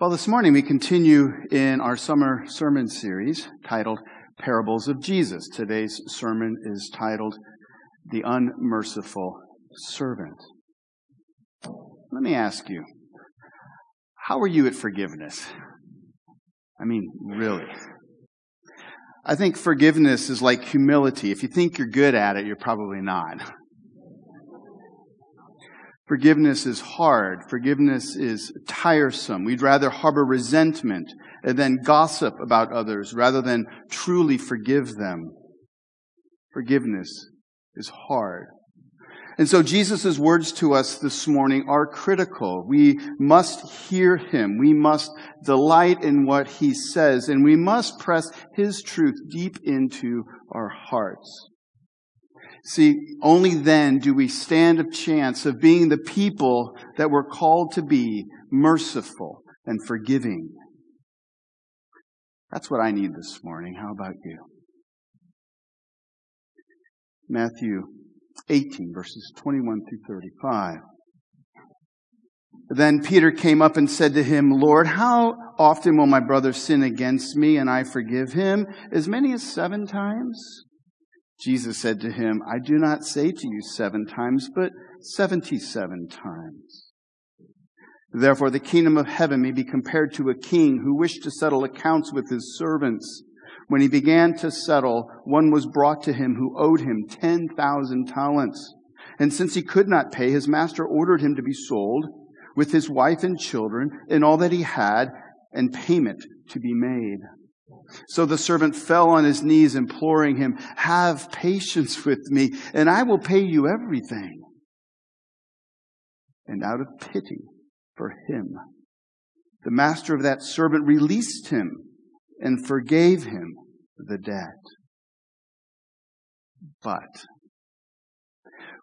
Well, this morning we continue in our summer sermon series titled Parables of Jesus. Today's sermon is titled The Unmerciful Servant. Let me ask you, how are you at forgiveness? I mean, really. I think forgiveness is like humility. If you think you're good at it, you're probably not. Forgiveness is hard. Forgiveness is tiresome. We'd rather harbor resentment and then gossip about others rather than truly forgive them. Forgiveness is hard. And so Jesus' words to us this morning are critical. We must hear him. We must delight in what he says, and we must press his truth deep into our hearts. See, only then do we stand a chance of being the people that we're called to be merciful and forgiving. That's what I need this morning. How about you? Matthew 18, verses 21 through 35. Then Peter came up and said to him, Lord, how often will my brother sin against me and I forgive him? As many as seven times? Jesus said to him, I do not say to you seven times, but seventy seven times. Therefore, the kingdom of heaven may be compared to a king who wished to settle accounts with his servants. When he began to settle, one was brought to him who owed him 10,000 talents. And since he could not pay, his master ordered him to be sold with his wife and children and all that he had and payment to be made. So the servant fell on his knees, imploring him, Have patience with me, and I will pay you everything. And out of pity for him, the master of that servant released him and forgave him the debt. But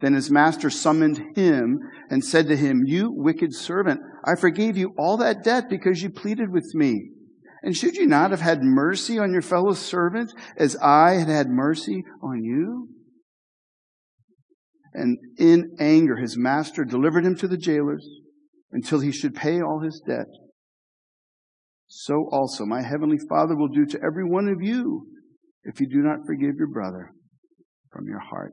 Then his master summoned him and said to him, You wicked servant, I forgave you all that debt because you pleaded with me. And should you not have had mercy on your fellow servant as I had had mercy on you? And in anger, his master delivered him to the jailers until he should pay all his debt. So also my heavenly Father will do to every one of you if you do not forgive your brother from your heart.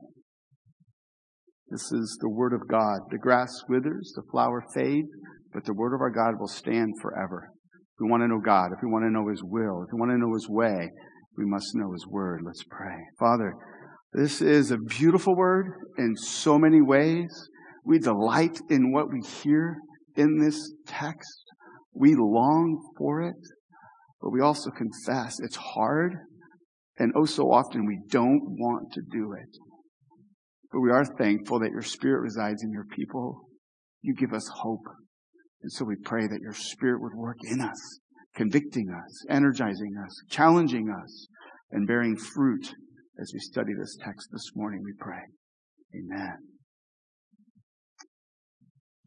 This is the word of God. The grass withers, the flower fades, but the word of our God will stand forever. If we want to know God, if we want to know His will, if we want to know His way, we must know His word. Let's pray. Father, this is a beautiful word in so many ways. We delight in what we hear in this text. We long for it, but we also confess it's hard, and oh so often we don't want to do it. But we are thankful that your Spirit resides in your people. You give us hope. And so we pray that your Spirit would work in us, convicting us, energizing us, challenging us, and bearing fruit as we study this text this morning, we pray. Amen.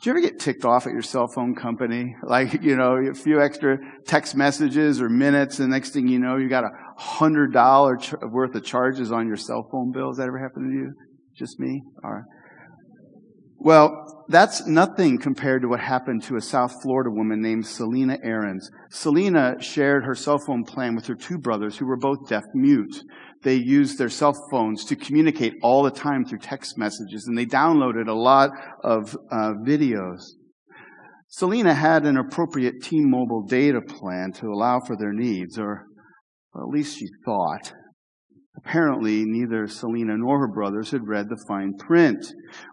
Do you ever get ticked off at your cell phone company? Like, you know, a few extra text messages or minutes, and next thing you know, you got a hundred dollar worth of charges on your cell phone bill. Has that ever happened to you? Just me? All right. Well, that's nothing compared to what happened to a South Florida woman named Selena Aarons. Selena shared her cell phone plan with her two brothers who were both deaf mute. They used their cell phones to communicate all the time through text messages, and they downloaded a lot of uh, videos. Selena had an appropriate T-Mobile data plan to allow for their needs, or at least she thought. Apparently, neither Selena nor her brothers had read the fine print.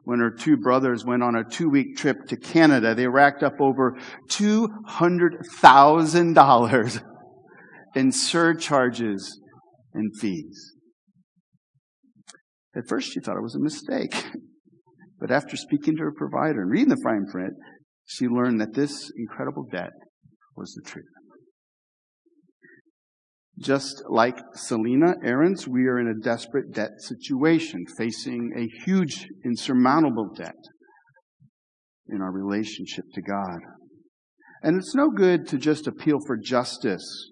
When her two brothers went on a two week trip to Canada, they racked up over $200,000 in surcharges and fees. At first, she thought it was a mistake. But after speaking to her provider and reading the fine print, she learned that this incredible debt was the truth. Just like Selena Aarons, we are in a desperate debt situation, facing a huge, insurmountable debt in our relationship to God. And it's no good to just appeal for justice.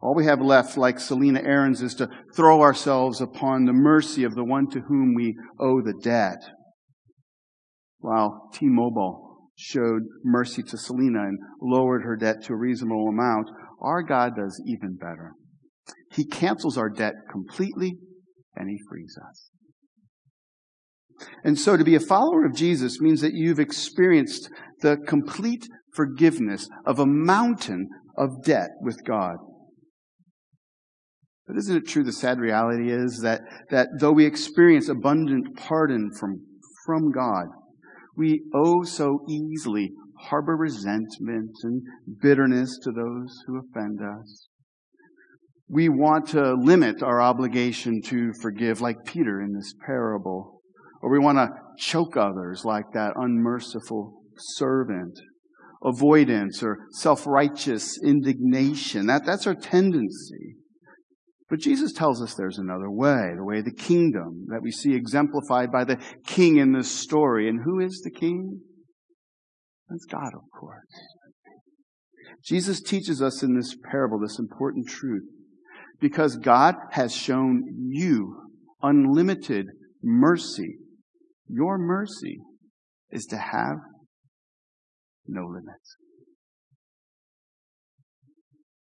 All we have left, like Selena Aarons, is to throw ourselves upon the mercy of the one to whom we owe the debt. While T-Mobile showed mercy to Selena and lowered her debt to a reasonable amount, our God does even better. He cancels our debt completely and He frees us. And so to be a follower of Jesus means that you've experienced the complete forgiveness of a mountain of debt with God. But isn't it true the sad reality is that, that though we experience abundant pardon from, from God, we oh so easily harbor resentment and bitterness to those who offend us we want to limit our obligation to forgive, like Peter in this parable. Or we want to choke others, like that unmerciful servant. Avoidance or self righteous indignation. That, that's our tendency. But Jesus tells us there's another way, the way of the kingdom that we see exemplified by the king in this story. And who is the king? That's God, of course. Jesus teaches us in this parable this important truth because God has shown you unlimited mercy. Your mercy is to have no limits.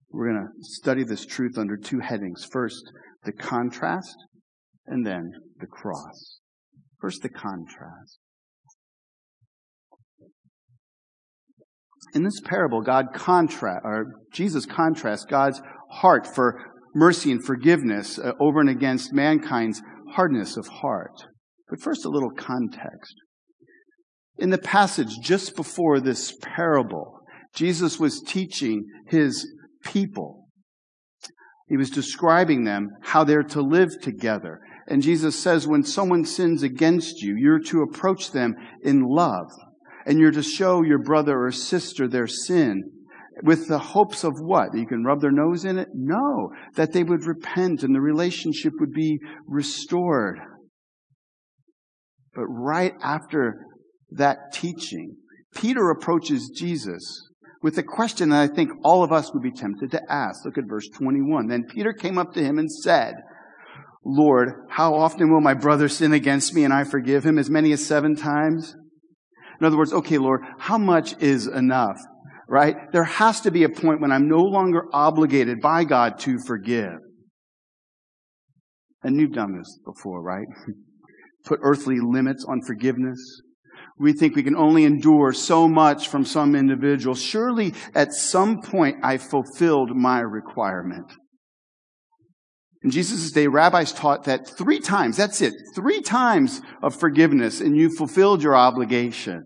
We're going to study this truth under two headings. First, the contrast, and then the cross. First, the contrast. In this parable, God contrast, or Jesus contrasts God's heart for mercy and forgiveness uh, over and against mankind's hardness of heart. But first, a little context. In the passage just before this parable, Jesus was teaching his people. He was describing them how they're to live together. And Jesus says, when someone sins against you, you're to approach them in love. And you're to show your brother or sister their sin with the hopes of what? You can rub their nose in it? No. That they would repent and the relationship would be restored. But right after that teaching, Peter approaches Jesus with a question that I think all of us would be tempted to ask. Look at verse 21. Then Peter came up to him and said, Lord, how often will my brother sin against me and I forgive him? As many as seven times? In other words, okay, Lord, how much is enough? Right? There has to be a point when I'm no longer obligated by God to forgive. And you've done this before, right? Put earthly limits on forgiveness. We think we can only endure so much from some individual. Surely at some point I fulfilled my requirement. In Jesus' day, rabbis taught that three times, that's it, three times of forgiveness, and you fulfilled your obligation.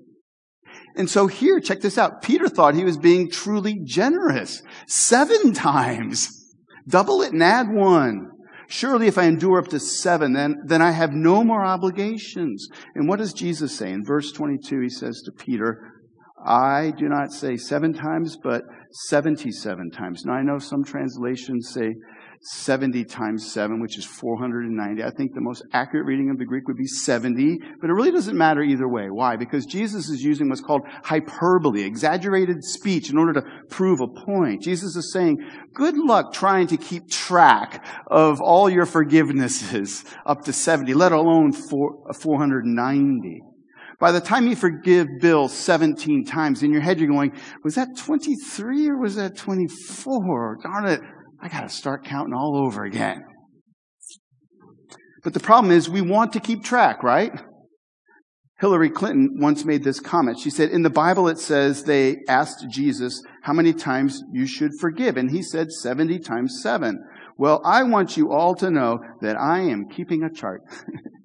And so here, check this out. Peter thought he was being truly generous. Seven times. Double it and add one. Surely if I endure up to seven, then, then I have no more obligations. And what does Jesus say? In verse 22, he says to Peter, I do not say seven times, but 77 times. Now I know some translations say 70 times 7, which is 490. I think the most accurate reading of the Greek would be 70, but it really doesn't matter either way. Why? Because Jesus is using what's called hyperbole, exaggerated speech, in order to prove a point. Jesus is saying, good luck trying to keep track of all your forgivenesses up to 70, let alone 490. By the time you forgive Bill 17 times, in your head you're going, was that 23 or was that 24? Darn it. I got to start counting all over again. But the problem is we want to keep track, right? Hillary Clinton once made this comment. She said, in the Bible it says they asked Jesus how many times you should forgive. And he said 70 times 7. Well, I want you all to know that I am keeping a chart.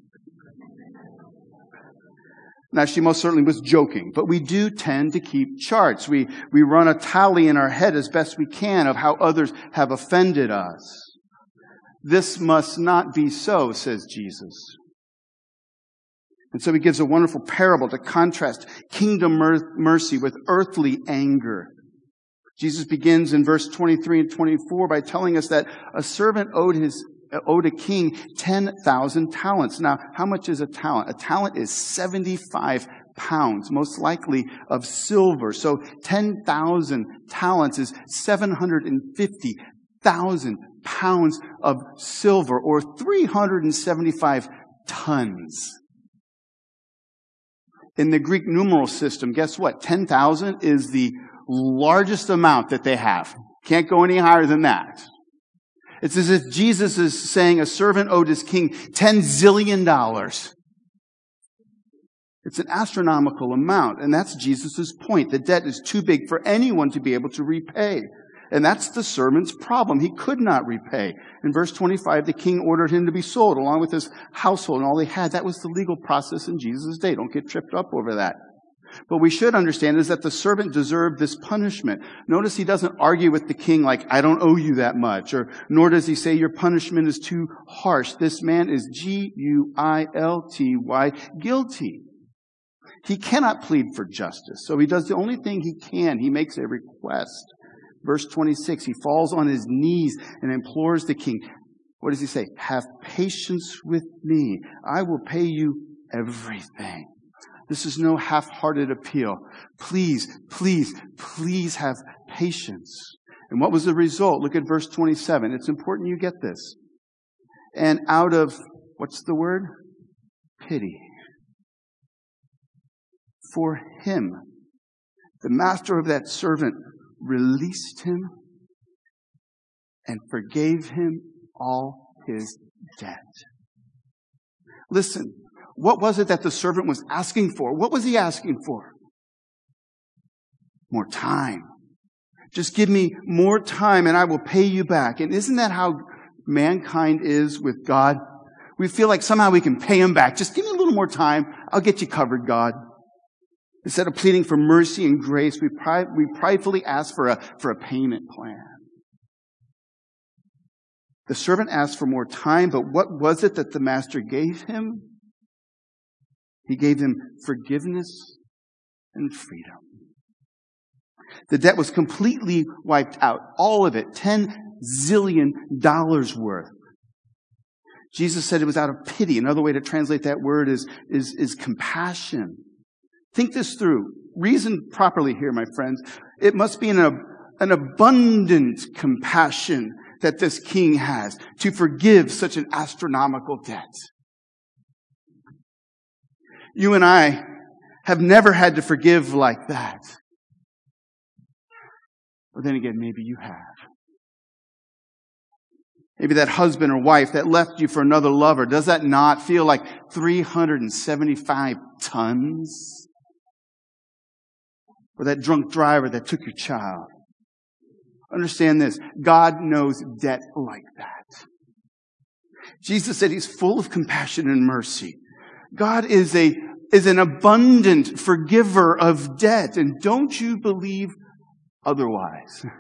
Now, she most certainly was joking, but we do tend to keep charts. We, we run a tally in our head as best we can of how others have offended us. This must not be so, says Jesus. And so he gives a wonderful parable to contrast kingdom mercy with earthly anger. Jesus begins in verse 23 and 24 by telling us that a servant owed his owed a king 10,000 talents. Now, how much is a talent? A talent is 75 pounds, most likely of silver. So 10,000 talents is 750,000 pounds of silver or 375 tons. In the Greek numeral system, guess what? 10,000 is the largest amount that they have. Can't go any higher than that. It's as if Jesus is saying a servant owed his king 10 zillion dollars. It's an astronomical amount, and that's Jesus' point. The debt is too big for anyone to be able to repay. And that's the servant's problem. He could not repay. In verse 25, the king ordered him to be sold along with his household and all they had. That was the legal process in Jesus' day. Don't get tripped up over that. But we should understand is that the servant deserved this punishment. Notice he doesn't argue with the king like, I don't owe you that much, or nor does he say your punishment is too harsh. This man is G-U-I-L-T-Y, guilty. He cannot plead for justice, so he does the only thing he can. He makes a request. Verse 26, he falls on his knees and implores the king. What does he say? Have patience with me. I will pay you everything. This is no half-hearted appeal. Please, please, please have patience. And what was the result? Look at verse 27. It's important you get this. And out of, what's the word? Pity for him. The master of that servant released him and forgave him all his debt. Listen, what was it that the servant was asking for? What was he asking for? More time. Just give me more time and I will pay you back. And isn't that how mankind is with God? We feel like somehow we can pay him back. Just give me a little more time. I'll get you covered, God. Instead of pleading for mercy and grace, we, pride, we pridefully ask for a, for a payment plan. The servant asked for more time, but what was it that the master gave him? He gave him forgiveness and freedom. The debt was completely wiped out. All of it. Ten zillion dollars worth. Jesus said it was out of pity. Another way to translate that word is, is, is compassion. Think this through. Reason properly here, my friends. It must be an, an abundant compassion that this king has to forgive such an astronomical debt. You and I have never had to forgive like that. But then again, maybe you have. Maybe that husband or wife that left you for another lover, does that not feel like 375 tons? or that drunk driver that took your child. Understand this. God knows debt like that. Jesus said he's full of compassion and mercy. God is a, is an abundant forgiver of debt. And don't you believe otherwise?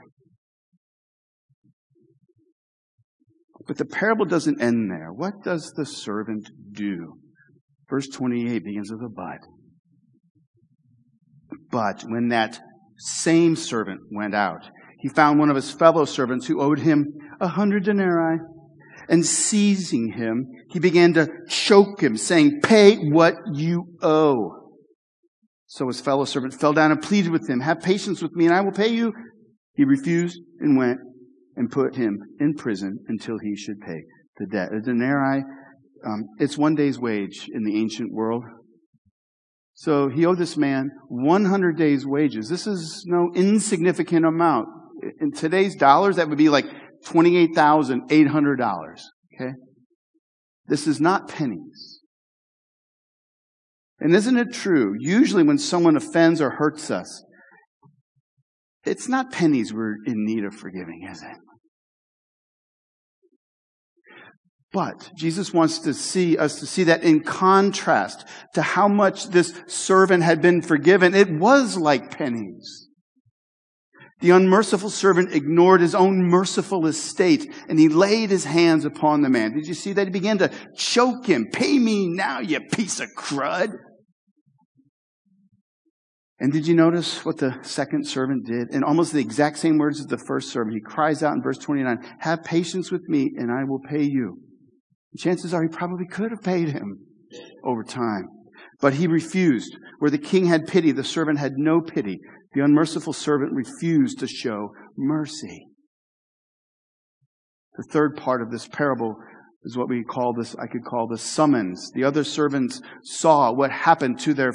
But the parable doesn't end there. What does the servant do? Verse 28 begins with a but. But when that same servant went out, he found one of his fellow servants who owed him a hundred denarii. And seizing him, he began to choke him, saying, Pay what you owe. So his fellow servant fell down and pleaded with him, Have patience with me, and I will pay you. He refused and went and put him in prison until he should pay the debt. A denarii, um, it's one day's wage in the ancient world. So he owed this man 100 days' wages. This is no insignificant amount. In today's dollars, that would be like $28,800. Okay? This is not pennies. And isn't it true? Usually when someone offends or hurts us, it's not pennies we're in need of forgiving, is it? But Jesus wants to see us to see that in contrast to how much this servant had been forgiven, it was like pennies. The unmerciful servant ignored his own merciful estate and he laid his hands upon the man. Did you see that? He began to choke him. Pay me now, you piece of crud. And did you notice what the second servant did? In almost the exact same words as the first servant, he cries out in verse 29, Have patience with me, and I will pay you. And chances are he probably could have paid him over time. But he refused. Where the king had pity, the servant had no pity. The unmerciful servant refused to show mercy. The third part of this parable is what we call this, I could call the summons. The other servants saw what happened to their,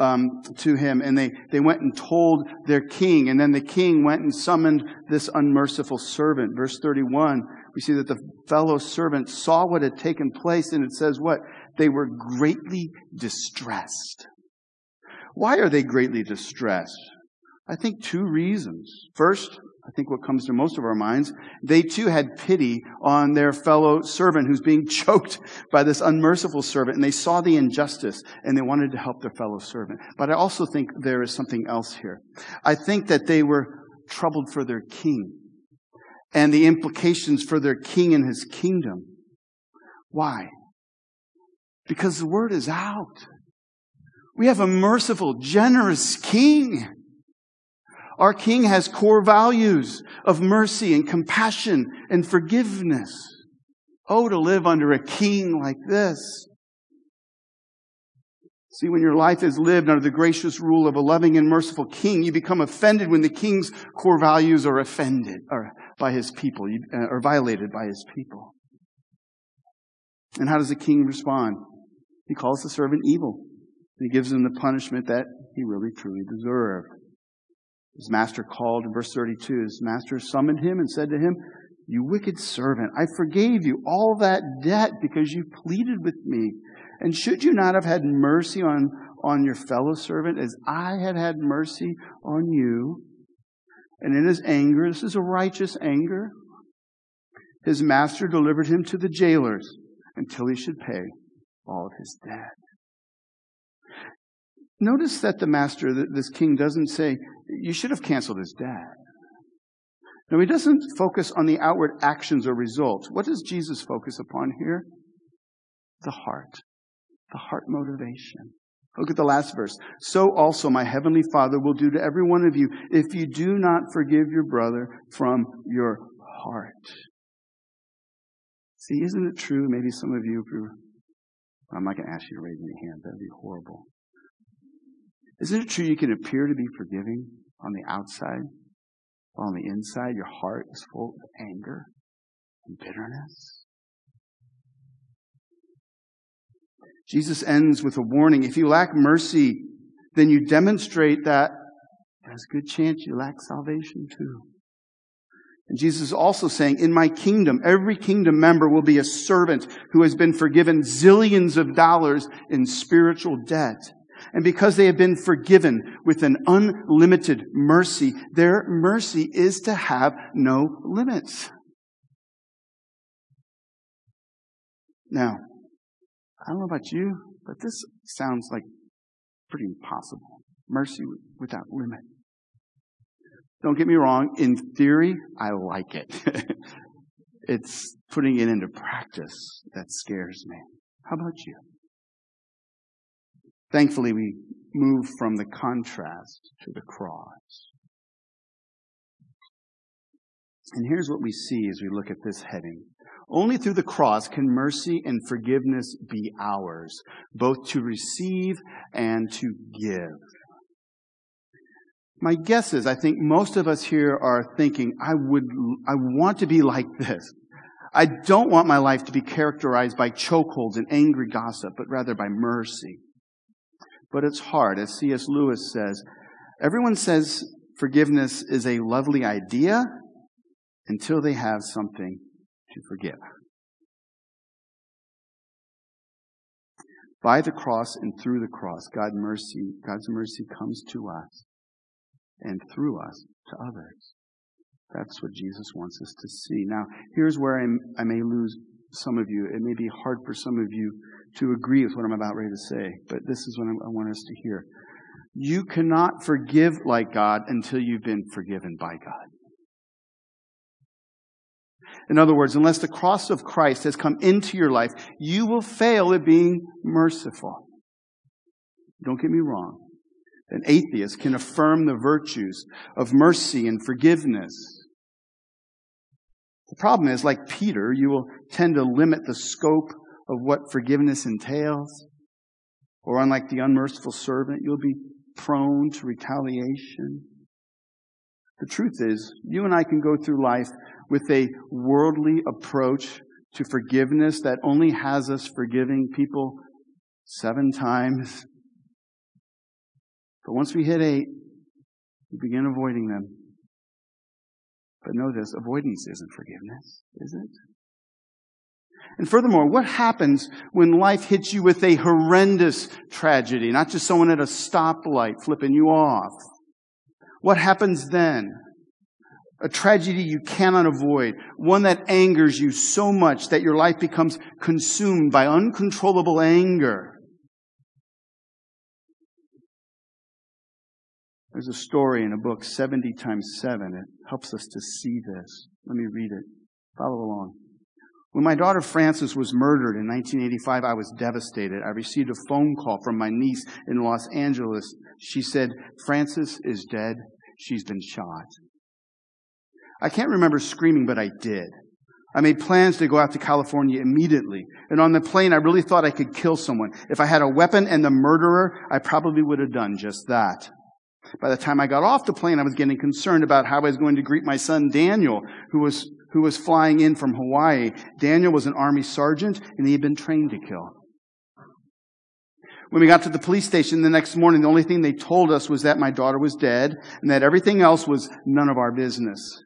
um, to him, and they, they went and told their king, and then the king went and summoned this unmerciful servant. Verse 31, we see that the fellow servants saw what had taken place, and it says what? They were greatly distressed. Why are they greatly distressed? I think two reasons. First, I think what comes to most of our minds, they too had pity on their fellow servant who's being choked by this unmerciful servant, and they saw the injustice and they wanted to help their fellow servant. But I also think there is something else here. I think that they were troubled for their king and the implications for their king and his kingdom. Why? Because the word is out. We have a merciful, generous king. Our King has core values of mercy and compassion and forgiveness. Oh, to live under a king like this. See, when your life is lived under the gracious rule of a loving and merciful king, you become offended when the king's core values are offended or by his people, uh, or violated by his people. And how does the king respond? He calls the servant evil. He gives him the punishment that he really truly deserved. His master called in verse 32. His master summoned him and said to him, You wicked servant, I forgave you all that debt because you pleaded with me. And should you not have had mercy on, on your fellow servant as I had had mercy on you? And in his anger, this is a righteous anger, his master delivered him to the jailers until he should pay all of his debt. Notice that the master, this king, doesn't say, you should have canceled his debt. No, he doesn't focus on the outward actions or results. What does Jesus focus upon here? The heart. The heart motivation. Look at the last verse. So also my heavenly Father will do to every one of you if you do not forgive your brother from your heart. See, isn't it true? Maybe some of you, I'm not going to ask you to raise any hand. That'd be horrible. Isn't it true you can appear to be forgiving on the outside, while on the inside your heart is full of anger and bitterness? Jesus ends with a warning. If you lack mercy, then you demonstrate that there's a good chance you lack salvation too. And Jesus is also saying, in my kingdom, every kingdom member will be a servant who has been forgiven zillions of dollars in spiritual debt. And because they have been forgiven with an unlimited mercy, their mercy is to have no limits. Now, I don't know about you, but this sounds like pretty impossible. Mercy without limit. Don't get me wrong, in theory, I like it. it's putting it into practice that scares me. How about you? Thankfully, we move from the contrast to the cross. And here's what we see as we look at this heading. Only through the cross can mercy and forgiveness be ours, both to receive and to give. My guess is I think most of us here are thinking, I would, I want to be like this. I don't want my life to be characterized by chokeholds and angry gossip, but rather by mercy but it's hard. As C.S. Lewis says, everyone says forgiveness is a lovely idea until they have something to forgive. By the cross and through the cross, God mercy, God's mercy comes to us and through us to others. That's what Jesus wants us to see. Now, here's where I'm, i may lose some of you. It may be hard for some of you to agree with what I'm about ready to say, but this is what I want us to hear. You cannot forgive like God until you've been forgiven by God. In other words, unless the cross of Christ has come into your life, you will fail at being merciful. Don't get me wrong. An atheist can affirm the virtues of mercy and forgiveness. The problem is, like Peter, you will tend to limit the scope of what forgiveness entails. Or unlike the unmerciful servant, you'll be prone to retaliation. The truth is, you and I can go through life with a worldly approach to forgiveness that only has us forgiving people seven times. But once we hit eight, we begin avoiding them. But know this avoidance isn't forgiveness, is it? And furthermore, what happens when life hits you with a horrendous tragedy? Not just someone at a stoplight flipping you off. What happens then? A tragedy you cannot avoid. One that angers you so much that your life becomes consumed by uncontrollable anger. There's a story in a book, 70 times 7. It helps us to see this. Let me read it. Follow along. When my daughter Frances was murdered in 1985, I was devastated. I received a phone call from my niece in Los Angeles. She said, Frances is dead. She's been shot. I can't remember screaming, but I did. I made plans to go out to California immediately. And on the plane, I really thought I could kill someone. If I had a weapon and the murderer, I probably would have done just that. By the time I got off the plane, I was getting concerned about how I was going to greet my son Daniel, who was who was flying in from Hawaii. Daniel was an Army sergeant, and he had been trained to kill. When we got to the police station the next morning, the only thing they told us was that my daughter was dead and that everything else was none of our business.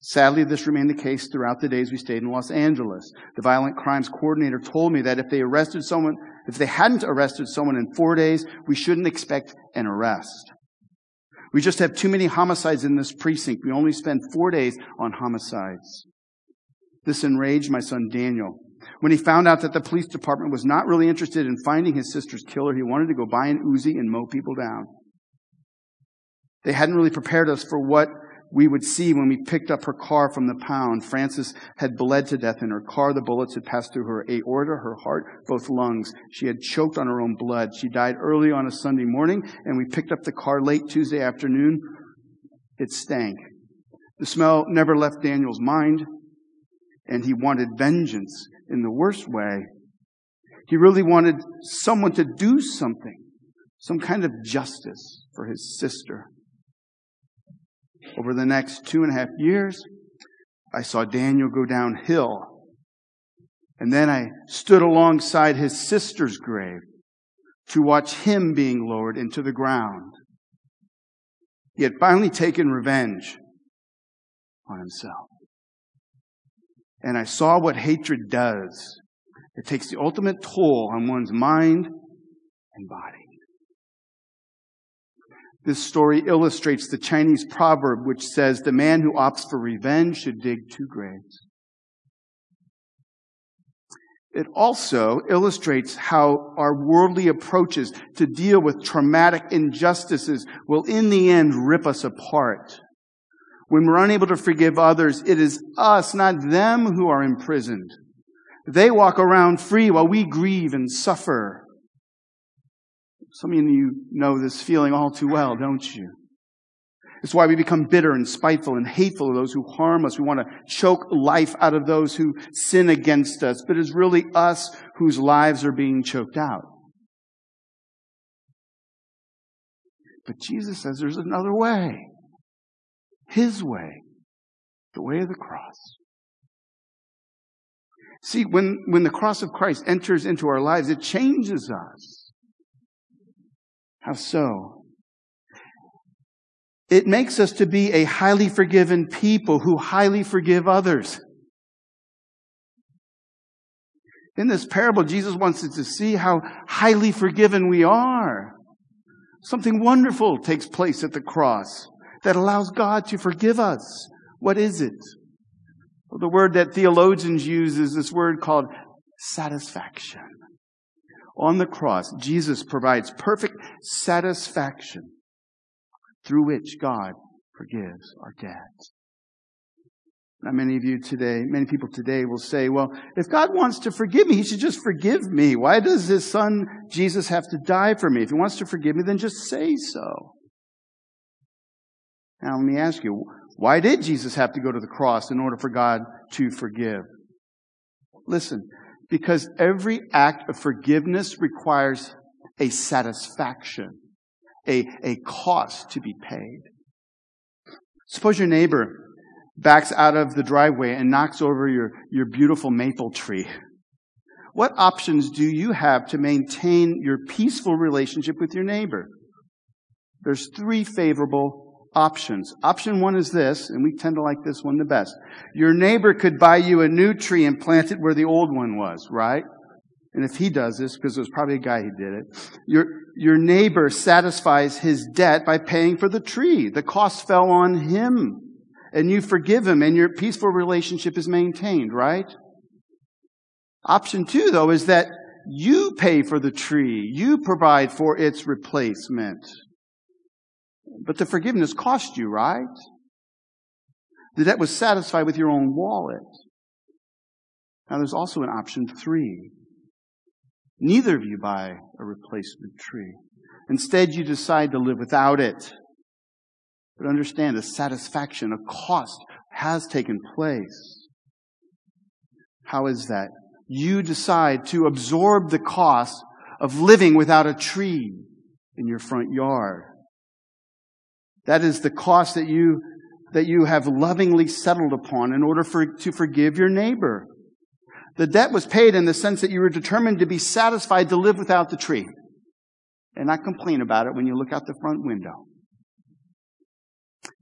Sadly, this remained the case throughout the days we stayed in Los Angeles. The violent crimes coordinator told me that if they arrested someone, if they hadn't arrested someone in four days, we shouldn't expect an arrest. We just have too many homicides in this precinct. We only spend four days on homicides. This enraged my son Daniel. When he found out that the police department was not really interested in finding his sister's killer, he wanted to go buy an Uzi and mow people down. They hadn't really prepared us for what we would see when we picked up her car from the pound. Frances had bled to death in her car. The bullets had passed through her aorta, her heart, both lungs. She had choked on her own blood. She died early on a Sunday morning, and we picked up the car late Tuesday afternoon. It stank. The smell never left Daniel's mind, and he wanted vengeance in the worst way. He really wanted someone to do something, some kind of justice for his sister. Over the next two and a half years, I saw Daniel go downhill. And then I stood alongside his sister's grave to watch him being lowered into the ground. He had finally taken revenge on himself. And I saw what hatred does. It takes the ultimate toll on one's mind and body. This story illustrates the Chinese proverb which says the man who opts for revenge should dig two graves. It also illustrates how our worldly approaches to deal with traumatic injustices will in the end rip us apart. When we're unable to forgive others, it is us, not them, who are imprisoned. They walk around free while we grieve and suffer. Some of you know this feeling all too well, don't you? It's why we become bitter and spiteful and hateful of those who harm us. We want to choke life out of those who sin against us, but it's really us whose lives are being choked out. But Jesus says there's another way. His way. The way of the cross. See, when, when the cross of Christ enters into our lives, it changes us. How so? It makes us to be a highly forgiven people who highly forgive others. In this parable, Jesus wants us to see how highly forgiven we are. Something wonderful takes place at the cross that allows God to forgive us. What is it? Well, the word that theologians use is this word called satisfaction on the cross, Jesus provides perfect satisfaction through which God forgives our debts. Now, many of you today, many people today will say, well, if God wants to forgive me, he should just forgive me. Why does his son Jesus have to die for me? If he wants to forgive me, then just say so. Now, let me ask you, why did Jesus have to go to the cross in order for God to forgive? Listen, because every act of forgiveness requires a satisfaction, a, a cost to be paid. Suppose your neighbor backs out of the driveway and knocks over your, your beautiful maple tree. What options do you have to maintain your peaceful relationship with your neighbor? There's three favorable options. Option one is this, and we tend to like this one the best. Your neighbor could buy you a new tree and plant it where the old one was, right? And if he does this, because there's probably a guy who did it, your, your neighbor satisfies his debt by paying for the tree. The cost fell on him and you forgive him and your peaceful relationship is maintained, right? Option two, though, is that you pay for the tree. You provide for its replacement. But the forgiveness cost you, right? The debt was satisfied with your own wallet. Now there's also an option three. Neither of you buy a replacement tree. Instead, you decide to live without it. But understand the satisfaction, a cost has taken place. How is that? You decide to absorb the cost of living without a tree in your front yard. That is the cost that you, that you have lovingly settled upon in order for, to forgive your neighbor. The debt was paid in the sense that you were determined to be satisfied to live without the tree and not complain about it when you look out the front window.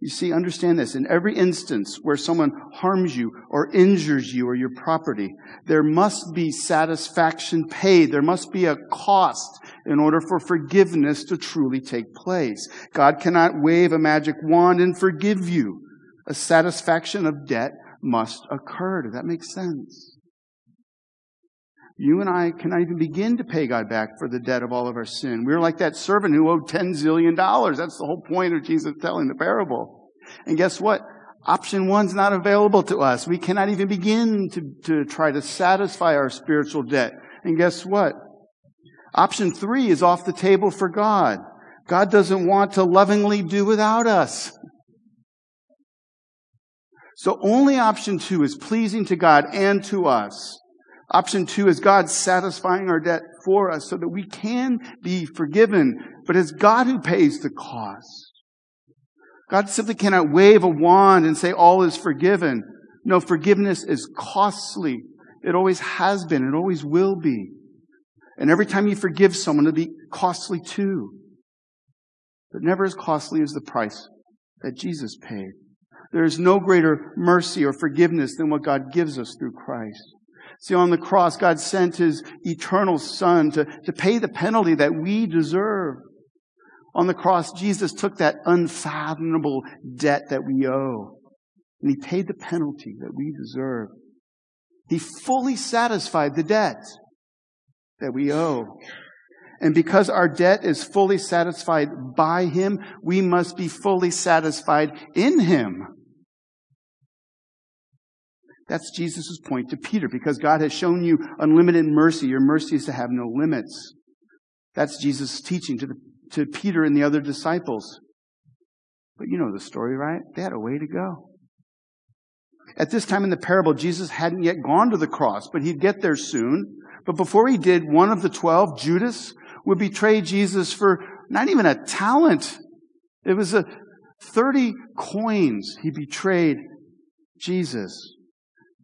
You see, understand this. In every instance where someone harms you or injures you or your property, there must be satisfaction paid. There must be a cost in order for forgiveness to truly take place. God cannot wave a magic wand and forgive you. A satisfaction of debt must occur. Does that make sense? You and I cannot even begin to pay God back for the debt of all of our sin. We're like that servant who owed $10 zillion. That's the whole point of Jesus telling the parable. And guess what? Option one's not available to us. We cannot even begin to, to try to satisfy our spiritual debt. And guess what? Option three is off the table for God. God doesn't want to lovingly do without us. So only option two is pleasing to God and to us. Option two is God satisfying our debt for us so that we can be forgiven, but it's God who pays the cost. God simply cannot wave a wand and say all is forgiven. No, forgiveness is costly. It always has been. It always will be. And every time you forgive someone, it'll be costly too. But never as costly as the price that Jesus paid. There is no greater mercy or forgiveness than what God gives us through Christ. See, on the cross, God sent His eternal Son to, to pay the penalty that we deserve. On the cross, Jesus took that unfathomable debt that we owe, and He paid the penalty that we deserve. He fully satisfied the debt that we owe. And because our debt is fully satisfied by Him, we must be fully satisfied in Him. That's Jesus' point to Peter. Because God has shown you unlimited mercy, your mercy is to have no limits. That's Jesus' teaching to, the, to Peter and the other disciples. But you know the story, right? They had a way to go. At this time in the parable, Jesus hadn't yet gone to the cross, but he'd get there soon. But before he did, one of the twelve, Judas, would betray Jesus for not even a talent. It was a 30 coins he betrayed Jesus.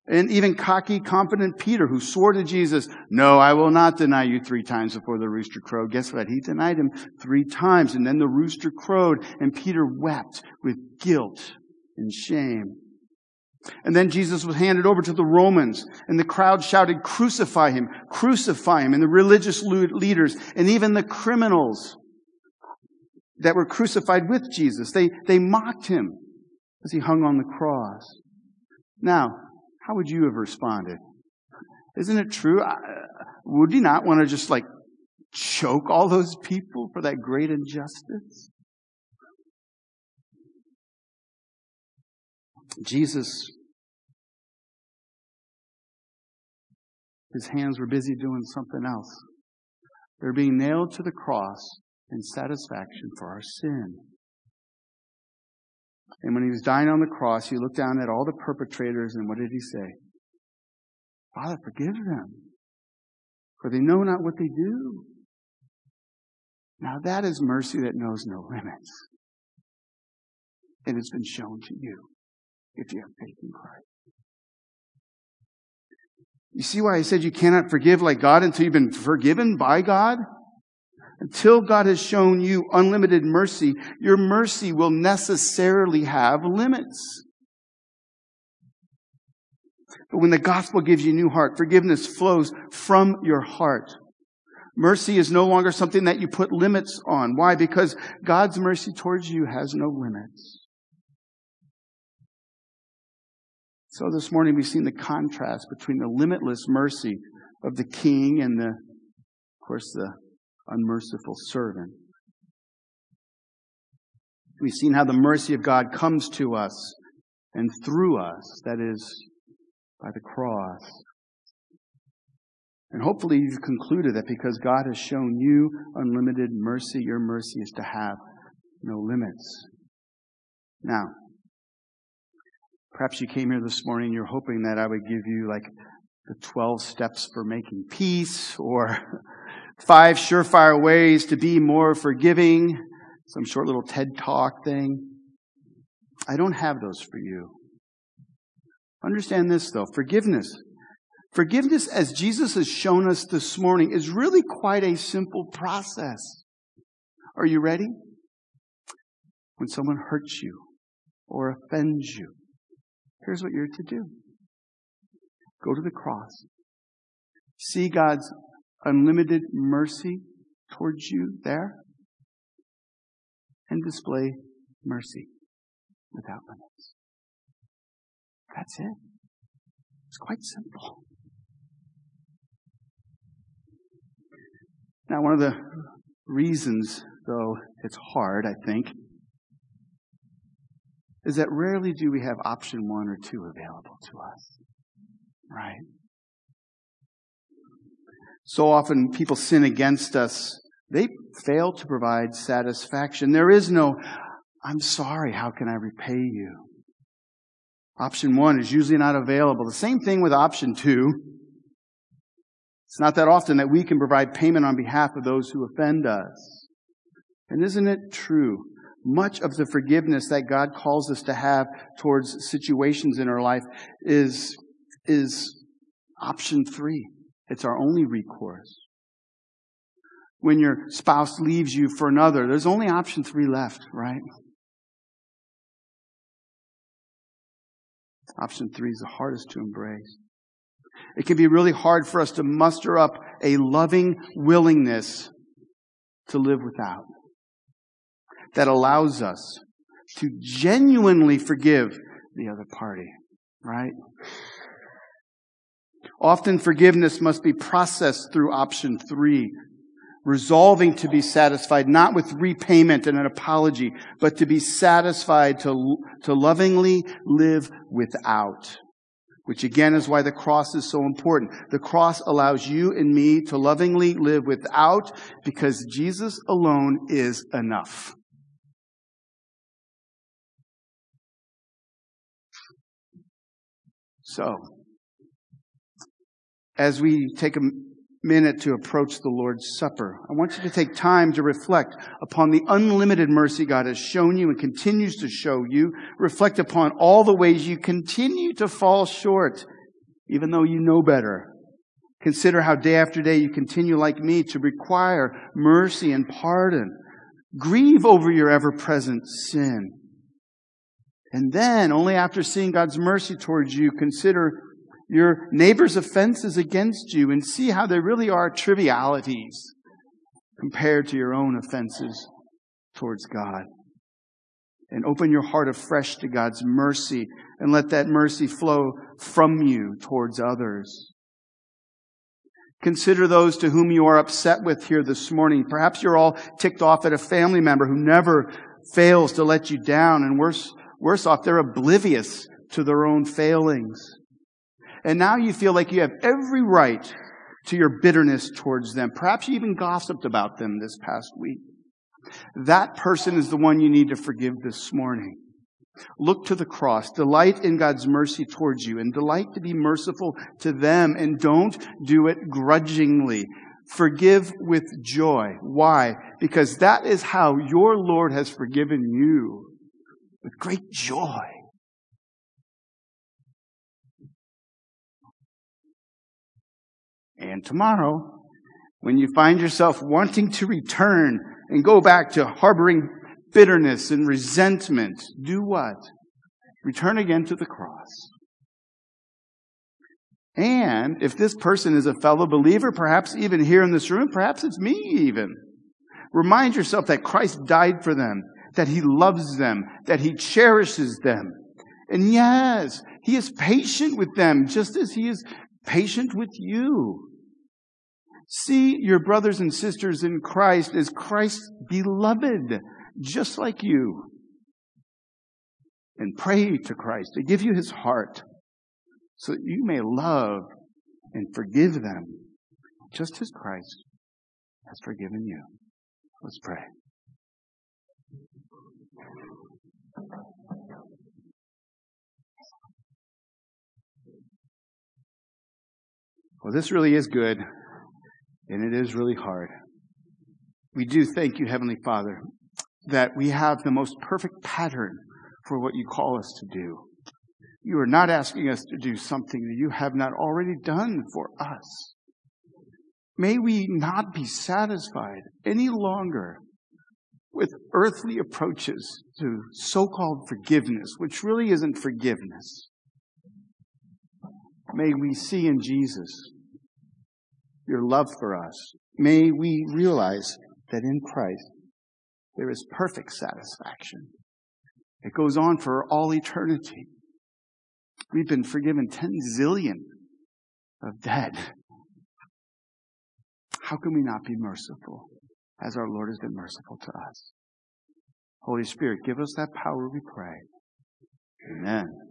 And even cocky, confident Peter, who swore to Jesus, No, I will not deny you three times before the rooster crowed. Guess what? He denied him three times. And then the rooster crowed, and Peter wept with guilt and shame. And then Jesus was handed over to the Romans, and the crowd shouted, Crucify him, crucify him. And the religious leaders, and even the criminals that were crucified with Jesus, they, they mocked him as he hung on the cross. Now, how would you have responded? Isn't it true? Would you not want to just like choke all those people for that great injustice? Jesus, his hands were busy doing something else. They're being nailed to the cross in satisfaction for our sin. And when he was dying on the cross, he looked down at all the perpetrators and what did he say? Father, forgive them, for they know not what they do. Now that is mercy that knows no limits. And it's been shown to you if you have faith in Christ. You see why I said you cannot forgive like God until you've been forgiven by God? Until God has shown you unlimited mercy, your mercy will necessarily have limits. But when the gospel gives you a new heart, forgiveness flows from your heart. Mercy is no longer something that you put limits on. Why? Because God's mercy towards you has no limits. So this morning we've seen the contrast between the limitless mercy of the king and the, of course, the unmerciful servant. We've seen how the mercy of God comes to us and through us, that is, by the cross. And hopefully you've concluded that because God has shown you unlimited mercy, your mercy is to have no limits. Now, perhaps you came here this morning, you're hoping that I would give you like the 12 steps for making peace or five surefire ways to be more forgiving, some short little TED talk thing. I don't have those for you. Understand this though. Forgiveness. Forgiveness, as Jesus has shown us this morning, is really quite a simple process. Are you ready? When someone hurts you or offends you, here's what you're to do. Go to the cross. See God's unlimited mercy towards you there and display mercy without limits. That's it. It's quite simple. Now, one of the reasons, though it's hard, I think, is that rarely do we have option one or two available to us. Right? So often people sin against us. They fail to provide satisfaction. There is no, I'm sorry, how can I repay you? Option one is usually not available. The same thing with option two. It's not that often that we can provide payment on behalf of those who offend us. And isn't it true? Much of the forgiveness that God calls us to have towards situations in our life is, is option three. It's our only recourse. When your spouse leaves you for another, there's only option three left, right? Option three is the hardest to embrace. It can be really hard for us to muster up a loving willingness to live without that allows us to genuinely forgive the other party, right? Often forgiveness must be processed through option three, resolving to be satisfied not with repayment and an apology, but to be satisfied to, to lovingly live without. Which again is why the cross is so important. The cross allows you and me to lovingly live without because Jesus alone is enough. So, as we take a minute to approach the Lord's Supper, I want you to take time to reflect upon the unlimited mercy God has shown you and continues to show you. Reflect upon all the ways you continue to fall short, even though you know better. Consider how day after day you continue, like me, to require mercy and pardon. Grieve over your ever present sin. And then, only after seeing God's mercy towards you, consider your neighbor's offenses against you and see how they really are trivialities compared to your own offenses towards God. And open your heart afresh to God's mercy and let that mercy flow from you towards others. Consider those to whom you are upset with here this morning. Perhaps you're all ticked off at a family member who never fails to let you down, and worse, worse off, they're oblivious to their own failings. And now you feel like you have every right to your bitterness towards them. Perhaps you even gossiped about them this past week. That person is the one you need to forgive this morning. Look to the cross. Delight in God's mercy towards you and delight to be merciful to them and don't do it grudgingly. Forgive with joy. Why? Because that is how your Lord has forgiven you with great joy. And tomorrow, when you find yourself wanting to return and go back to harboring bitterness and resentment, do what? Return again to the cross. And if this person is a fellow believer, perhaps even here in this room, perhaps it's me even. Remind yourself that Christ died for them, that he loves them, that he cherishes them. And yes, he is patient with them just as he is patient with you. See your brothers and sisters in Christ as Christ's beloved, just like you. And pray to Christ to give you his heart so that you may love and forgive them just as Christ has forgiven you. Let's pray. Well, this really is good, and it is really hard. We do thank you, Heavenly Father, that we have the most perfect pattern for what you call us to do. You are not asking us to do something that you have not already done for us. May we not be satisfied any longer with earthly approaches to so called forgiveness, which really isn't forgiveness. May we see in Jesus your love for us. May we realize that in Christ there is perfect satisfaction. It goes on for all eternity. We've been forgiven 10 zillion of debt. How can we not be merciful as our Lord has been merciful to us? Holy Spirit, give us that power, we pray. Amen.